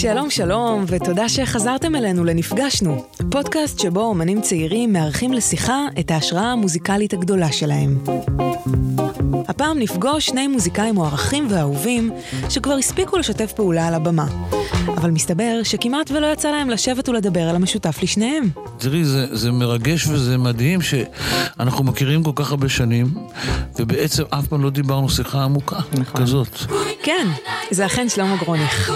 שלום שלום, ותודה שחזרתם אלינו לנפגשנו, פודקאסט שבו אומנים צעירים מארחים לשיחה את ההשראה המוזיקלית הגדולה שלהם. הפעם נפגוש שני מוזיקאים מוערכים ואהובים שכבר הספיקו לשתף פעולה על הבמה. אבל מסתבר שכמעט ולא יצא להם לשבת ולדבר על המשותף לשניהם. תראי, זה, זה מרגש וזה מדהים שאנחנו מכירים כל כך הרבה שנים, ובעצם אף פעם לא דיברנו שיחה עמוקה נכון. כזאת. כן, זה אכן שלמה גרוניך.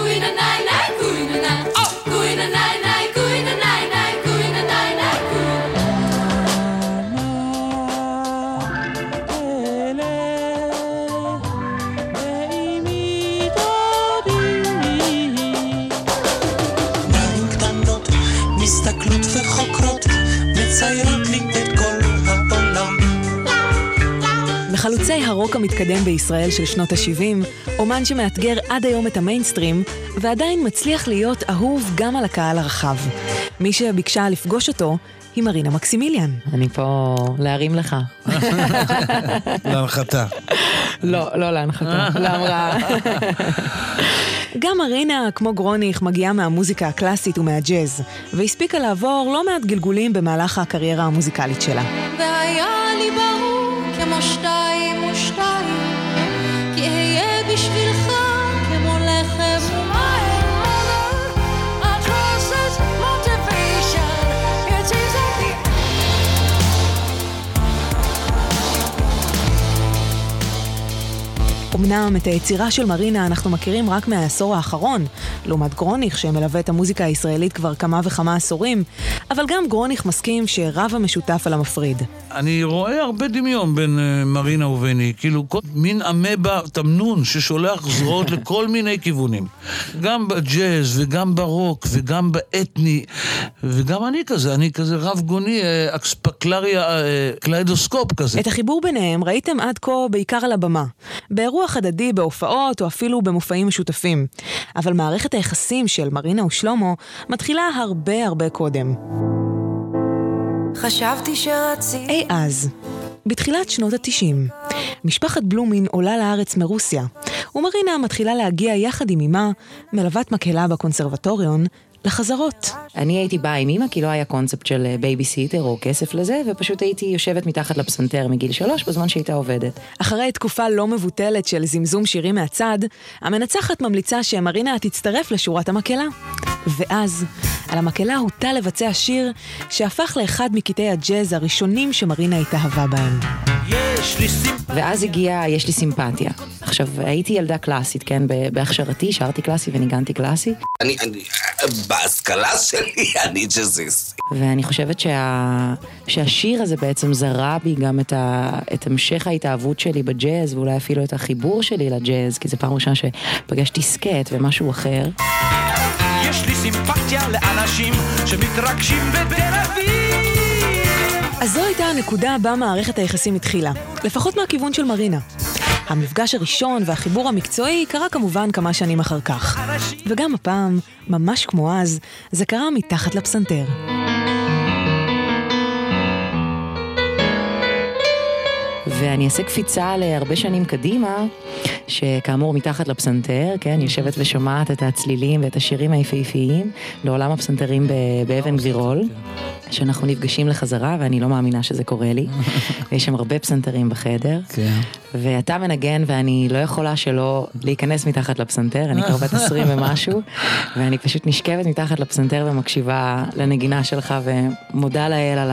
המתקדם בישראל של שנות ה-70, אומן שמאתגר עד היום את המיינסטרים, ועדיין מצליח להיות אהוב גם על הקהל הרחב. מי שביקשה לפגוש אותו היא מרינה מקסימיליאן. אני פה להרים לך. להנחתה. לא, לא להנחתה, להמראה. גם מרינה, כמו גרוניך, מגיעה מהמוזיקה הקלאסית ומהג'אז, והספיקה לעבור לא מעט גלגולים במהלך הקריירה המוזיקלית שלה. והיה לי ברור בשבילך אמנם את היצירה של מרינה אנחנו מכירים רק מהעשור האחרון, לעומת גרוניך שמלווה את המוזיקה הישראלית כבר כמה וכמה עשורים, אבל גם גרוניך מסכים שרב המשותף על המפריד. אני רואה הרבה דמיון בין אה, מרינה וביני, כאילו כל מין אמבה תמנון ששולח זרועות לכל מיני כיוונים. גם בג'אז וגם ברוק וגם באתני, וגם אני כזה, אני כזה רב גוני, אה, אספקלריה, אה, קליידוסקופ כזה. את החיבור ביניהם ראיתם עד כה בעיקר על הבמה, באירוח הדדי, בהופעות או אפילו במופעים משותפים. אבל מערכת היחסים של מרינה ושלמה מתחילה הרבה הרבה קודם. חשבתי שרציתי אי אז, בתחילת שנות התשעים, משפחת בלומין עולה לארץ מרוסיה, ומרינה מתחילה להגיע יחד עם אמה, מלוות מקהלה בקונסרבטוריון, לחזרות. אני הייתי באה עם אימא כי לא היה קונספט של אה, בייביסיטר או כסף לזה, ופשוט הייתי יושבת מתחת לפסנתר מגיל שלוש בזמן שהייתה עובדת. אחרי תקופה לא מבוטלת של זמזום שירים מהצד, המנצחת ממליצה שמרינה תצטרף לשורת המקהלה. ואז, על המקהלה הוטל לבצע שיר שהפך לאחד מקטעי הג'אז הראשונים שמרינה התאהבה בהם. סימפ... ואז הגיע יש לי סימפתיה. עכשיו, הייתי ילדה קלאסית, כן? בהכשרתי, שרתי קלאסי וניגנתי קלאסי, אני, אני, בהשכלה שלי אני ג'אזיסט. ואני חושבת שה... שהשיר הזה בעצם זרע בי גם את, ה... את המשך ההתאהבות שלי בג'אז, ואולי אפילו את החיבור שלי לג'אז, כי זו פעם ראשונה שפגשתי סקט ומשהו אחר. יש לי סימפתיה לאנשים שמתרגשים בתל אביב. אז זו הייתה הנקודה בה מערכת היחסים התחילה, לפחות מהכיוון של מרינה. המפגש הראשון והחיבור המקצועי קרה כמובן כמה שנים אחר כך. וגם הפעם, ממש כמו אז, זה קרה מתחת לפסנתר. ואני אעשה קפיצה להרבה שנים קדימה, שכאמור מתחת לפסנתר, כן, יושבת ושומעת את הצלילים ואת השירים היפהפיים לעולם הפסנתרים באבן גבירול, שאנחנו נפגשים לחזרה, ואני לא מאמינה שזה קורה לי. יש שם הרבה פסנתרים בחדר, כן. ואתה מנגן ואני לא יכולה שלא להיכנס מתחת לפסנתר, אני כבר בת 20 ומשהו, ואני פשוט נשכבת מתחת לפסנתר ומקשיבה לנגינה שלך ומודה לאל על.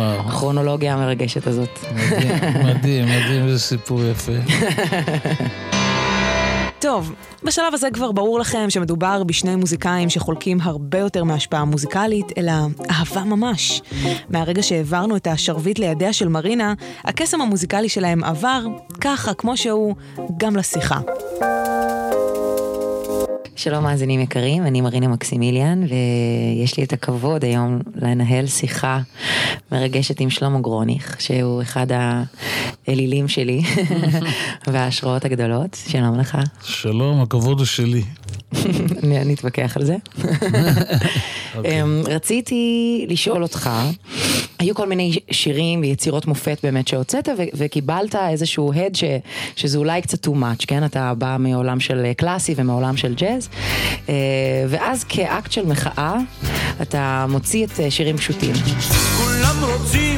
הכרונולוגיה המרגשת הזאת. מדהים, מדהים, מדהים, איזה סיפור יפה. טוב, בשלב הזה כבר ברור לכם שמדובר בשני מוזיקאים שחולקים הרבה יותר מהשפעה מוזיקלית, אלא אהבה ממש. מהרגע שהעברנו את השרביט לידיה של מרינה, הקסם המוזיקלי שלהם עבר, ככה, כמו שהוא, גם לשיחה. שלום מאזינים יקרים, אני מרינה מקסימיליאן, ויש לי את הכבוד היום לנהל שיחה מרגשת עם שלמה גרוניך, שהוא אחד האלילים שלי וההשראות הגדולות. שלום לך. שלום, הכבוד הוא שלי. נתווכח על זה. אוקיי. אמ, רציתי לשאול אותך, היו כל מיני שירים ויצירות מופת באמת שהוצאת וקיבלת איזשהו הד ש- שזה אולי קצת too much, כן? אתה בא מעולם של אה, קלאסי ומעולם של ג'אז אה, ואז כאקט של מחאה אתה מוציא את אה, שירים פשוטים. כולם רוצים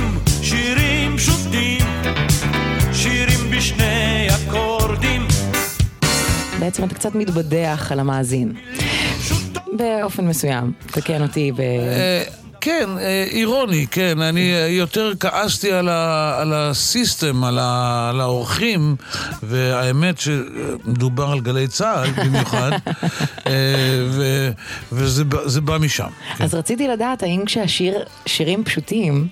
בעצם אתה קצת מתבדח על המאזין. באופן מסוים, תקן אותי ב... כן, אה, אירוני, כן. אני אה, יותר כעסתי על, ה, על הסיסטם, על, ה, על האורחים, והאמת שמדובר על גלי צה"ל במיוחד, אה, ו, וזה בא- משם. כן. אז רציתי לדעת האם כשהשיר, שירים פשוטים,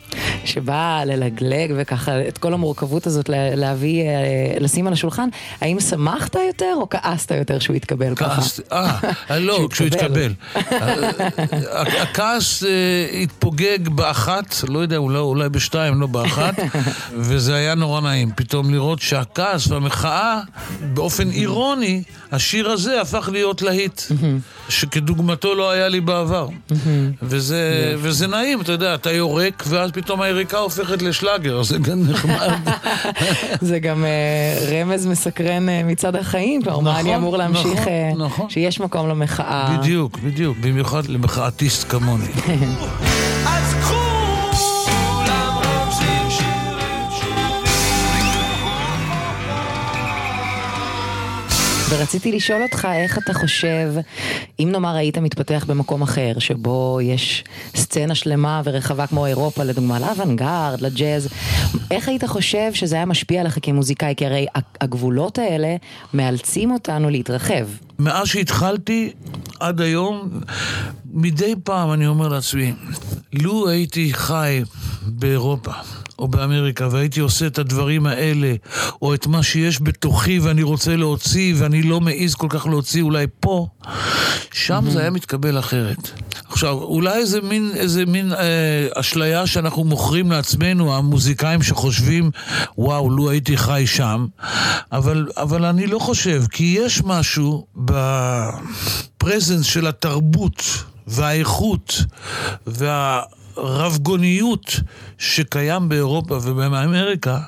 שבא ללגלג וככה את כל המורכבות הזאת לה- להביא, לשים על השולחן, האם שמחת יותר או כעסת יותר שהוא יתקבל ככה? כעסתי, אה, לא, כשהוא. התקבל. הכעס התפוגג באחת, לא יודע, אולי, אולי בשתיים, לא באחת, וזה היה נורא נעים. פתאום לראות שהכעס והמחאה, באופן אירוני, השיר הזה הפך להיות להיט, שכדוגמתו לא היה לי בעבר. וזה, וזה נעים, אתה יודע, אתה יורק, ואז פתאום היריקה הופכת לשלאגר, זה גם נחמד. זה גם אה, רמז מסקרן אה, מצד החיים, כלומר, מה נכון, אני אמור להמשיך, נכון, אה, נכון. שיש מקום למחאה. בדיוק, בדיוק, במיוחד למחאתיסט כמוני. ורציתי לשאול אותך איך אתה חושב, אם נאמר היית מתפתח במקום אחר, שבו יש סצנה שלמה ורחבה כמו אירופה, לדוגמה, לאוונגרד, לג'אז, איך היית חושב שזה היה משפיע עליך כמוזיקאי? כי הרי הגבולות האלה מאלצים אותנו להתרחב. מאז שהתחלתי עד היום, מדי פעם אני אומר לעצמי, לו הייתי חי באירופה או באמריקה והייתי עושה את הדברים האלה, או את מה שיש בתוכי ואני רוצה להוציא ואני לא מעז כל כך להוציא אולי פה, שם זה היה מתקבל אחרת. עכשיו, אולי איזה מין, איזה מין אה, אשליה שאנחנו מוכרים לעצמנו, המוזיקאים שחושבים, וואו, לו הייתי חי שם, אבל, אבל אני לא חושב, כי יש משהו בפרזנס של התרבות והאיכות והרבגוניות שקיים באירופה ובאמריקה,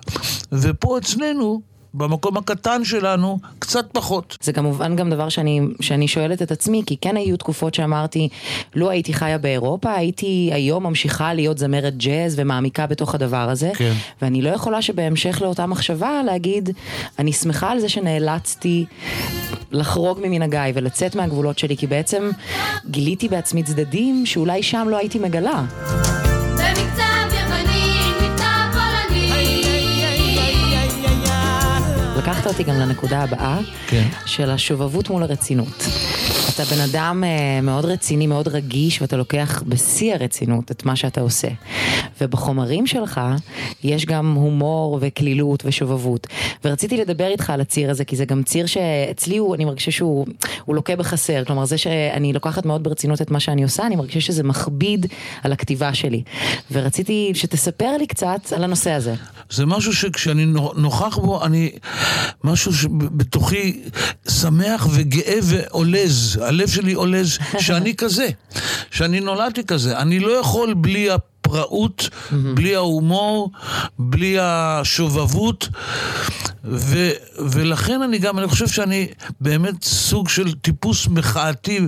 ופה אצלנו, במקום הקטן שלנו, קצת פחות. זה כמובן גם דבר שאני, שאני שואלת את עצמי, כי כן היו תקופות שאמרתי, לו הייתי חיה באירופה, הייתי היום ממשיכה להיות זמרת ג'אז ומעמיקה בתוך הדבר הזה. כן. ואני לא יכולה שבהמשך לאותה מחשבה להגיד, אני שמחה על זה שנאלצתי לחרוג ממנהגיי ולצאת מהגבולות שלי, כי בעצם גיליתי בעצמי צדדים שאולי שם לא הייתי מגלה. לקחת אותי גם לנקודה הבאה, כן. של השובבות מול הרצינות. אתה בן אדם אה, מאוד רציני, מאוד רגיש, ואתה לוקח בשיא הרצינות את מה שאתה עושה. ובחומרים שלך יש גם הומור וקלילות ושובבות. ורציתי לדבר איתך על הציר הזה, כי זה גם ציר שאצלי הוא, אני מרגישה שהוא הוא לוקה בחסר. כלומר, זה שאני לוקחת מאוד ברצינות את מה שאני עושה, אני מרגישה שזה מכביד על הכתיבה שלי. ורציתי שתספר לי קצת על הנושא הזה. זה משהו שכשאני נו- נוכח בו, אני... משהו שבתוכי שמח וגאה ועולז. הלב שלי עולז שאני כזה. שאני נולדתי כזה. אני לא יכול בלי הפראות, בלי ההומור, בלי השובבות. ו, ולכן אני גם, אני חושב שאני באמת סוג של טיפוס מחאתי אה,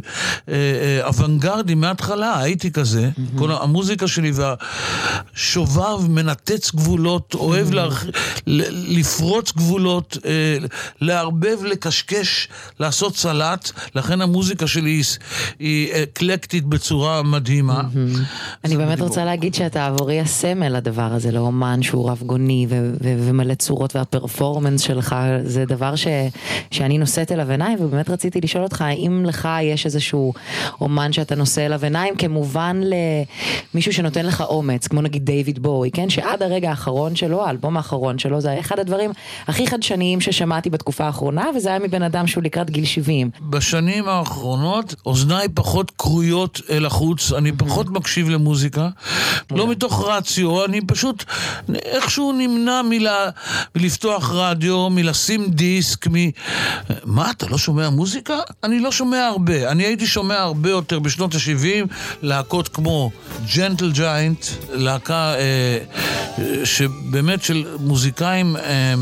אה, אוונגרדי מההתחלה, הייתי כזה. כל המוזיקה שלי והשובב מנתץ גבולות, אוהב להרח... ל- לפרוץ גבולות, אה, לערבב, לקשקש, לעשות סלט. לכן המוזיקה שלי היא, היא אקלקטית בצורה מדהימה. אני באמת רוצה להגיד שאתה עבורי הסמל לדבר הזה, לאומן שהוא רב גוני ו- ו- ומלא צורות והפרפורמנס שלך, זה דבר ש- שאני נושאת אליו עיניים, ובאמת רציתי לשאול אותך, האם לך יש איזשהו אומן שאתה נושא אליו עיניים, כמובן למישהו שנותן לך אומץ, כמו נגיד דיוויד בואי, כן? שעד הרגע האחרון שלו, האלבום האחרון שלו, זה אחד הדברים הכי חדשניים ששמעתי בתקופה האחרונה, וזה היה מבן אדם שהוא לקראת גיל 70. בשנים האחרונות אוזניי פחות כרויות אל החוץ, אני פחות מקשיב למוזיקה, לא מתוך רציו, אני פשוט איכשהו נמנע מלה, מלפתוח רדיו. רדיו, מלשים דיסק, מ... מה, אתה לא שומע מוזיקה? אני לא שומע הרבה. אני הייתי שומע הרבה יותר בשנות ה-70 להקות כמו ג'נטל ג'יינט, להקה אה, אה, שבאמת של מוזיקאים, אה,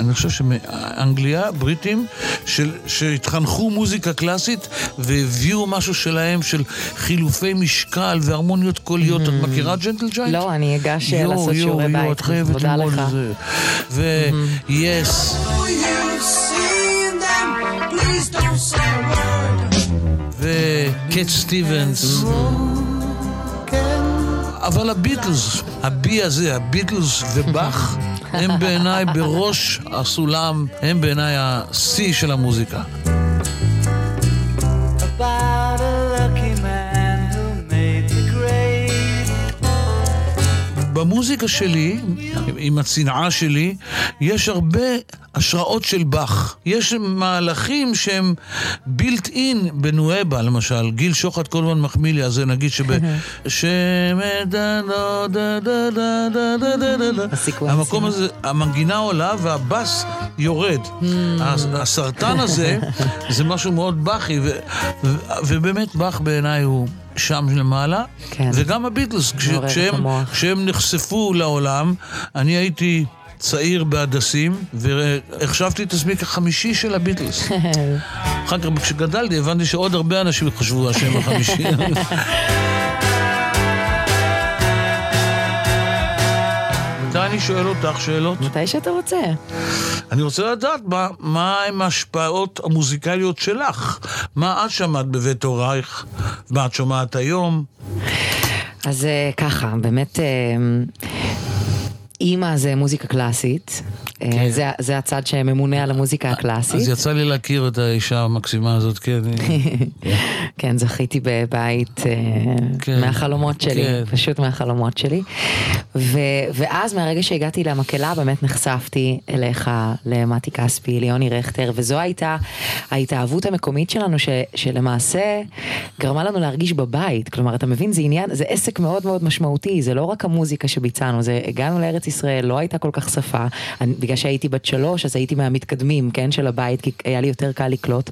אני חושב שמאנגליה, בריטים, של, שהתחנכו מוזיקה קלאסית והביאו משהו שלהם של חילופי משקל והרמוניות קוליות. את מכירה ג'נטל ג'יינט? לא, אני אגש אה, יואו, לעשות יואו, שיעורי יואו, בית. את חייבת תודה ללמוד לך. את זה. ו-yes, You seen them, please don't say a word. וקט סטיבנס. אבל הביטלס, הבי הזה, הביטלס ובאך, הם בעיניי בראש הסולם, הם בעיניי השיא של המוזיקה. About במוזיקה שלי, עם הצנעה שלי, יש הרבה השראות של באך. יש מהלכים שהם בילט אין בנואבה, למשל. גיל שוחט כל הזמן מחמיא לי, אז זה נגיד שב... המקום הזה, המנגינה עולה והבאס יורד. הסרטן הזה זה משהו מאוד באכי, ובאמת באך בעיניי הוא... שם למעלה, כן. וגם הביטלס, כש- כשהם. כשהם נחשפו לעולם, אני הייתי צעיר בהדסים, והחשבתי את עצמי כחמישי של הביטלס. אחר כך, כשגדלתי, הבנתי שעוד הרבה אנשים חשבו השם החמישי. אני שואל אותך שאלות? מתי שאתה רוצה. אני רוצה לדעת מה, מה הם ההשפעות המוזיקליות שלך. מה את שמעת בבית הורייך? מה את שומעת היום? אז אה, ככה, באמת, אה, אימא זה מוזיקה קלאסית. אה, זה, זה הצד שממונה על המוזיקה הקלאסית. אז יצא לי להכיר את האישה המקסימה הזאת, כן. כן, זכיתי בבית אה, כן, מהחלומות שלי, כן. פשוט מהחלומות שלי. ו, ואז מהרגע שהגעתי למקהלה באמת נחשפתי אליך, למתי כספי, ליוני רכטר, וזו הייתה ההתאהבות המקומית שלנו, ש, שלמעשה גרמה לנו להרגיש בבית. כלומר, אתה מבין, זה עניין, זה עסק מאוד מאוד משמעותי, זה לא רק המוזיקה שביצענו, זה הגענו לארץ ישראל, לא הייתה כל כך שפה, אני, בגלל שהייתי בת שלוש, אז הייתי מהמתקדמים, כן, של הבית, כי היה לי יותר קל לקלוט.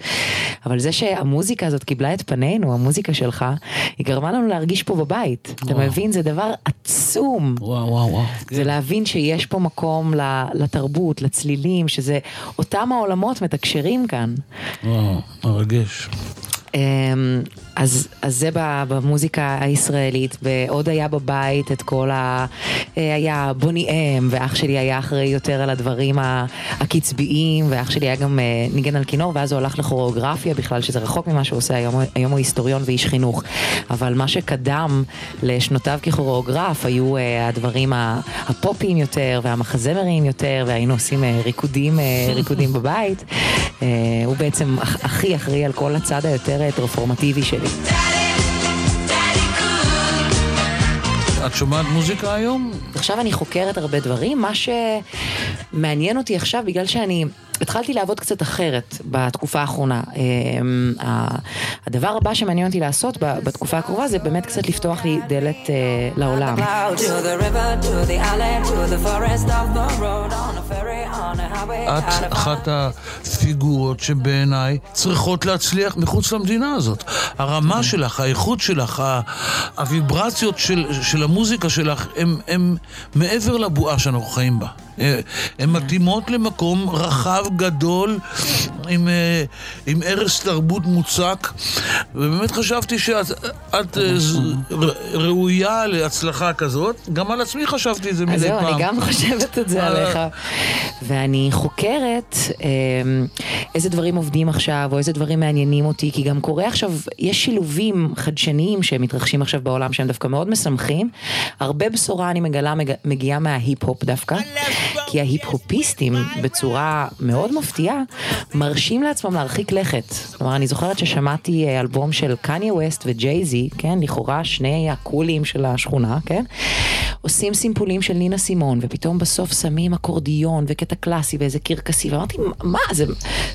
אבל זה שהמוזיקה הזאת קיבלה את פנינו, המוזיקה שלך, היא גרמה לנו להרגיש פה בבית. אתה וואו. מבין? זה דבר עצום. וואו, וואו, וואו. זה להבין שיש פה מקום לתרבות, לצלילים, שזה אותם העולמות מתקשרים כאן. וואו, מרגש. אמ, אז, אז זה במוזיקה הישראלית, ועוד היה בבית את כל ה... אה, היה בוני אם, ואח שלי היה אחראי יותר על הדברים הקצביים, ואח שלי היה גם אה, ניגן על כינור, ואז הוא הלך לכוריאוגרפיה בכלל, שזה רחוק ממה שהוא עושה, היום, היום הוא היסטוריון ואיש חינוך. אבל מה שקדם לשנותיו ככוריאוגרף היו אה, הדברים הפופיים יותר, והמחזמריים יותר, והיינו עושים ריקודים, ריקודים בבית. אה, הוא בעצם הכי אחראי על כל הצד היותר טרפורמטיבי שלי. את שומעת מוזיקה היום? עכשיו אני חוקרת הרבה דברים, מה שמעניין אותי עכשיו, בגלל שאני התחלתי לעבוד קצת אחרת בתקופה האחרונה. אמ, הדבר הבא שמעניין אותי לעשות בתקופה הקרובה זה באמת קצת לפתוח לי דלת אה, לעולם. את אחת הפיגורות שבעיניי צריכות להצליח מחוץ למדינה הזאת. הרמה שלך, האיכות שלך, הוויברציות של, של המוזיקה שלך, הם מעבר לבועה שאנחנו חיים בה. אה, הן מתאימות למקום רחב, גדול, עם, אה, עם ערש תרבות מוצק, ובאמת חשבתי שאת את, אה, ז- ר- ראויה להצלחה כזאת. גם על עצמי חשבתי את זה אז מדי זהו, פעם. אני גם חושבת את זה. עליך. ואני חוקרת אמ, איזה דברים עובדים עכשיו, או איזה דברים מעניינים אותי, כי גם קורה עכשיו, יש שילובים חדשניים שמתרחשים עכשיו בעולם שהם דווקא מאוד משמחים. הרבה בשורה אני מגלה מג- מגיעה מההיפ-הופ דווקא, כי ההיפ-הופיסטים בצורה מאוד מפתיעה, מרשים לעצמם להרחיק לכת. כלומר, אני זוכרת ששמעתי אה, אלבום של קניה ווסט וג'ייזי, כן, לכאורה שני הקולים של השכונה, כן? עושים סימפולים של נינה סימון, ופתאום בסוף שמים אקורדיון וקטע קלאסי ואיזה קרקסי, ואמרתי, מה, זה, זה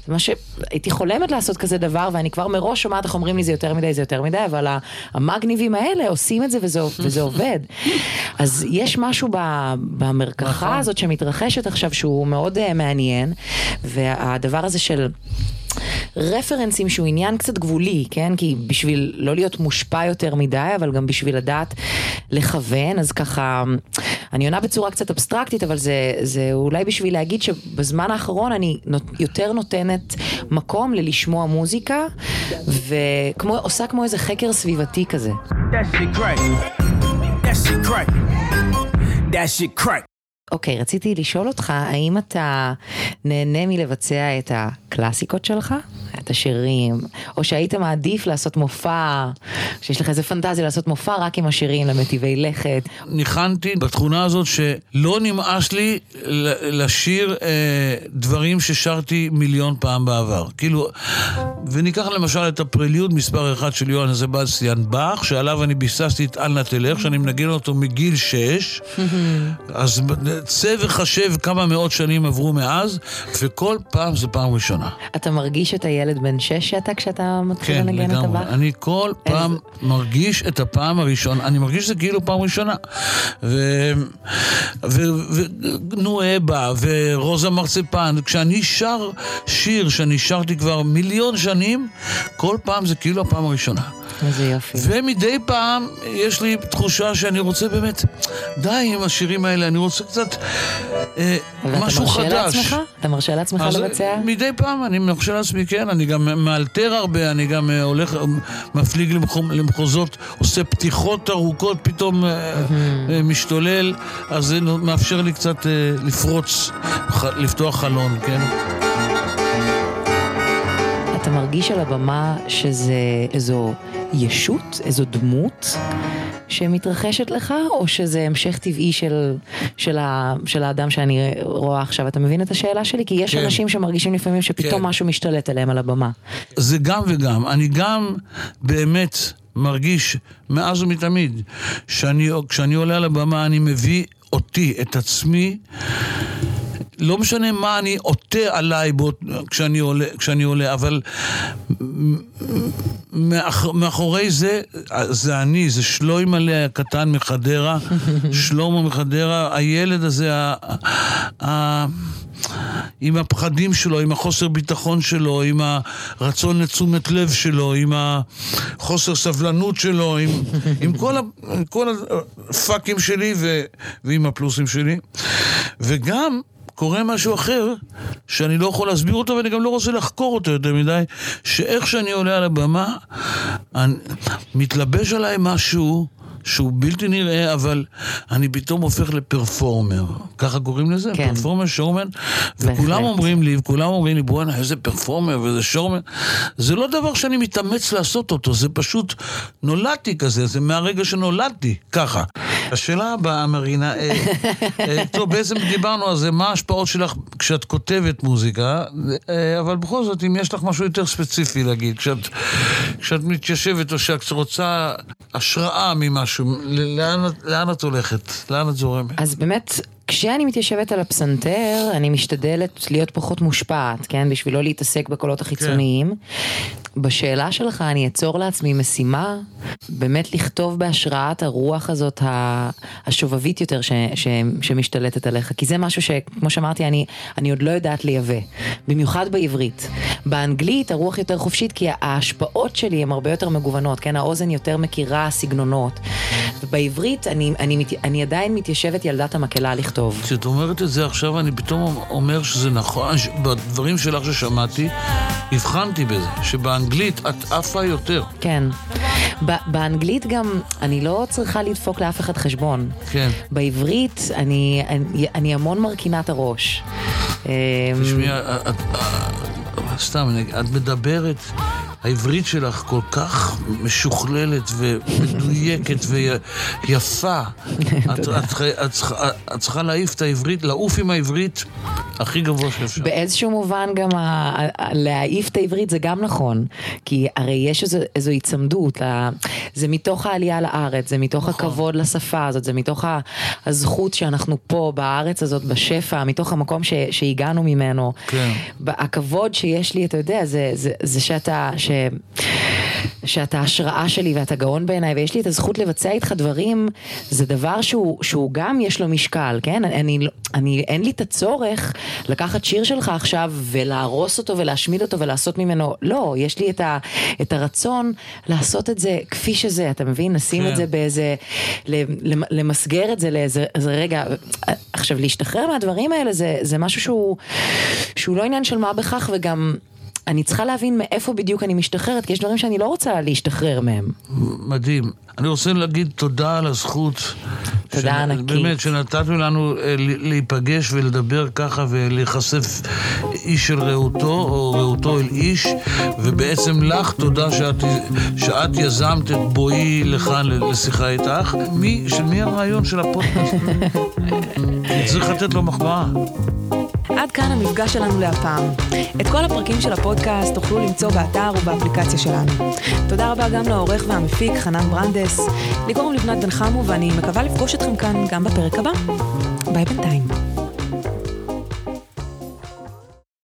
מה שהייתי חולמת לעשות כזה דבר, ואני כבר מראש שומעת איך אומרים לי זה יותר מדי, זה יותר מדי, אבל המגניבים האלה עושים את זה וזה, וזה עובד. אז יש משהו במרקחה הזאת שמתרחשת עכשיו שהוא מאוד uh, מעניין, והדבר הזה של... רפרנסים שהוא עניין קצת גבולי, כן? כי בשביל לא להיות מושפע יותר מדי, אבל גם בשביל לדעת לכוון, אז ככה, אני עונה בצורה קצת אבסטרקטית, אבל זה, זה אולי בשביל להגיד שבזמן האחרון אני יותר נותנת מקום ללשמוע מוזיקה, ועושה כמו איזה חקר סביבתי כזה. That shit crack. That shit crack. That shit crack. אוקיי, רציתי לשאול אותך, האם אתה נהנה מלבצע את הקלאסיקות שלך? את השירים, או שהיית מעדיף לעשות מופע, שיש לך איזה פנטזיה לעשות מופע רק עם השירים למטיבי לכת. ניחנתי בתכונה הזאת שלא נמאס לי לשיר אה, דברים ששרתי מיליון פעם בעבר. כאילו, וניקח למשל את הפרליוד מספר אחד של יוהאן סבסטיאן באך, שעליו אני ביססתי את אל נא תלך, שאני מנגן אותו מגיל שש. אז צא וחשב כמה מאות שנים עברו מאז, וכל פעם זה פעם ראשונה. אתה מרגיש את הילד בן שש שאתה כשאתה מתחיל כן, לנגן את לגמרי. הבא? אני כל איזה- פעם מרגיש את הפעם הראשונה, אני מרגיש שזה כאילו פעם ראשונה. ונועה בא, ורוזה מרצפן, כשאני שר שיר שאני שרתי כבר מיליון שנים, כל פעם זה כאילו הפעם הראשונה. איזה יופי. ומדי פעם יש לי תחושה שאני רוצה באמת, די עם השירים האלה, אני רוצה קצת אה, ואתה משהו מרשה חדש. לעצמך? אתה מרשה לעצמך לבצע? מדי פעם אני מרשה לעצמי, כן, אני גם מאלתר הרבה, אני גם אה, הולך, אה, מפליג למחו- למחוזות, עושה פתיחות ארוכות, פתאום אה, אה, משתולל, אז זה מאפשר לי קצת אה, לפרוץ, ח- לפתוח חלון, כן? מרגיש על הבמה שזה איזו ישות, איזו דמות שמתרחשת לך, או שזה המשך טבעי של, של, ה, של האדם שאני רואה עכשיו? אתה מבין את השאלה שלי? כי יש כן. אנשים שמרגישים לפעמים שפתאום כן. משהו משתלט עליהם על הבמה. זה גם וגם. אני גם באמת מרגיש מאז ומתמיד שאני, כשאני עולה על הבמה אני מביא אותי, את עצמי. לא משנה מה אני עוטה עליי בו, כשאני, עולה, כשאני עולה, אבל מאח, מאחורי זה, זה אני, זה שלוימלה הקטן מחדרה, שלמה מחדרה, הילד הזה, ה, ה, עם הפחדים שלו, עם החוסר ביטחון שלו, עם הרצון לתשומת לב שלו, עם החוסר סבלנות שלו, עם, עם כל, ה, כל הפאקים שלי ו, ועם הפלוסים שלי. וגם קורה משהו אחר, שאני לא יכול להסביר אותו ואני גם לא רוצה לחקור אותו יותר מדי, שאיך שאני עולה על הבמה, אני, מתלבש עליי משהו שהוא בלתי נראה, אבל אני פתאום הופך לפרפורמר. ככה קוראים לזה? כן. פרפורמר, שורמן. וכולם בהחלט. אומרים לי, וכולם אומרים לי, בואנה, איזה פרפורמר ואיזה שורמן. זה לא דבר שאני מתאמץ לעשות אותו, זה פשוט נולדתי כזה, זה מהרגע שנולדתי, ככה. השאלה הבאה, מרינה, אה, אה, טוב, בעצם דיברנו על זה, מה ההשפעות שלך כשאת כותבת מוזיקה, אה, אבל בכל זאת, אם יש לך משהו יותר ספציפי להגיד, כשאת, כשאת מתיישבת או שאת רוצה השראה ממשהו, ל- לאן, לאן את הולכת? לאן את זורמת? אז באמת, כשאני מתיישבת על הפסנתר, אני משתדלת להיות פחות מושפעת, כן? בשביל לא להתעסק בקולות החיצוניים. בשאלה שלך אני אצור לעצמי משימה, באמת לכתוב בהשראת הרוח הזאת השובבית יותר ש, ש, שמשתלטת עליך. כי זה משהו שכמו שאמרתי, אני, אני עוד לא יודעת לייבא. במיוחד בעברית. באנגלית הרוח יותר חופשית, כי ההשפעות שלי הן הרבה יותר מגוונות, כן? האוזן יותר מכירה סגנונות. ובעברית אני, אני, אני עדיין מתיישבת ילדת המקהלה לכתוב. כשאת אומרת את זה עכשיו, אני פתאום אומר שזה נכון, בדברים שלך ששמעתי, הבחנתי בזה, שבאנגלית את עפה יותר. כן. באנגלית גם, אני לא צריכה לדפוק לאף אחד חשבון. כן. בעברית, אני, אני, אני המון מרכינה את הראש. אמ, תשמעי, את- את- את- סתם, אני- את מדברת, העברית שלך כל כך משוכללת ומדויקת ויפה. את, את, את, צריכה- את צריכה להעיף את העברית, לעוף עם העברית הכי גבוה שאפשר. באיזשהו מובן גם ה- להעיף את העברית זה גם נכון, כי הרי יש איזו, איזו היצמדות, ה- זה מתוך העלייה לארץ, זה מתוך נכון. הכבוד לשפה הזאת, זה מתוך הזכות שאנחנו פה בארץ הזאת בשפע, מתוך המקום ש, שהגענו ממנו. כן. הכבוד שיש לי, אתה יודע, זה, זה, זה שאתה, ש... שאתה השראה שלי ואתה גאון בעיניי ויש לי את הזכות לבצע איתך דברים, זה דבר שהוא, שהוא גם יש לו משקל, כן? אני, לא- אני, אין לי את הצורך לקחת שיר שלך עכשיו ולהרוס אותו ולהשמיד אותו ולעשות ממנו, לא, יש לי את, ה, את הרצון לעשות את זה כפי שזה, אתה מבין? לשים כן. את זה באיזה, למ- למסגר את זה לאיזה איזה רגע, עכשיו להשתחרר מהדברים האלה זה, זה משהו שהוא, שהוא לא עניין של מה בכך וגם... אני צריכה להבין מאיפה בדיוק אני משתחררת, כי יש דברים שאני לא רוצה להשתחרר מהם. מדהים. אני רוצה להגיד תודה על הזכות. תודה ענקית. באמת, שנתתם לנו אה, להיפגש ולדבר ככה ולהיחשף איש של רעותו, או רעותו אל איש, ובעצם לך תודה שאת, שאת יזמת את בואי לכאן לשיחה איתך. מי, של מי הרעיון של הפודקאסט? צריך לתת לו מחמאה. עד כאן המפגש שלנו להפעם. את כל הפרקים של הפודקאסט תוכלו למצוא באתר ובאפליקציה שלנו. תודה רבה גם לעורך והמפיק חנן ברנדס. לי קוראים לבנת בן חמו ואני מקווה לפגוש אתכם כאן גם בפרק הבא. ביי בינתיים.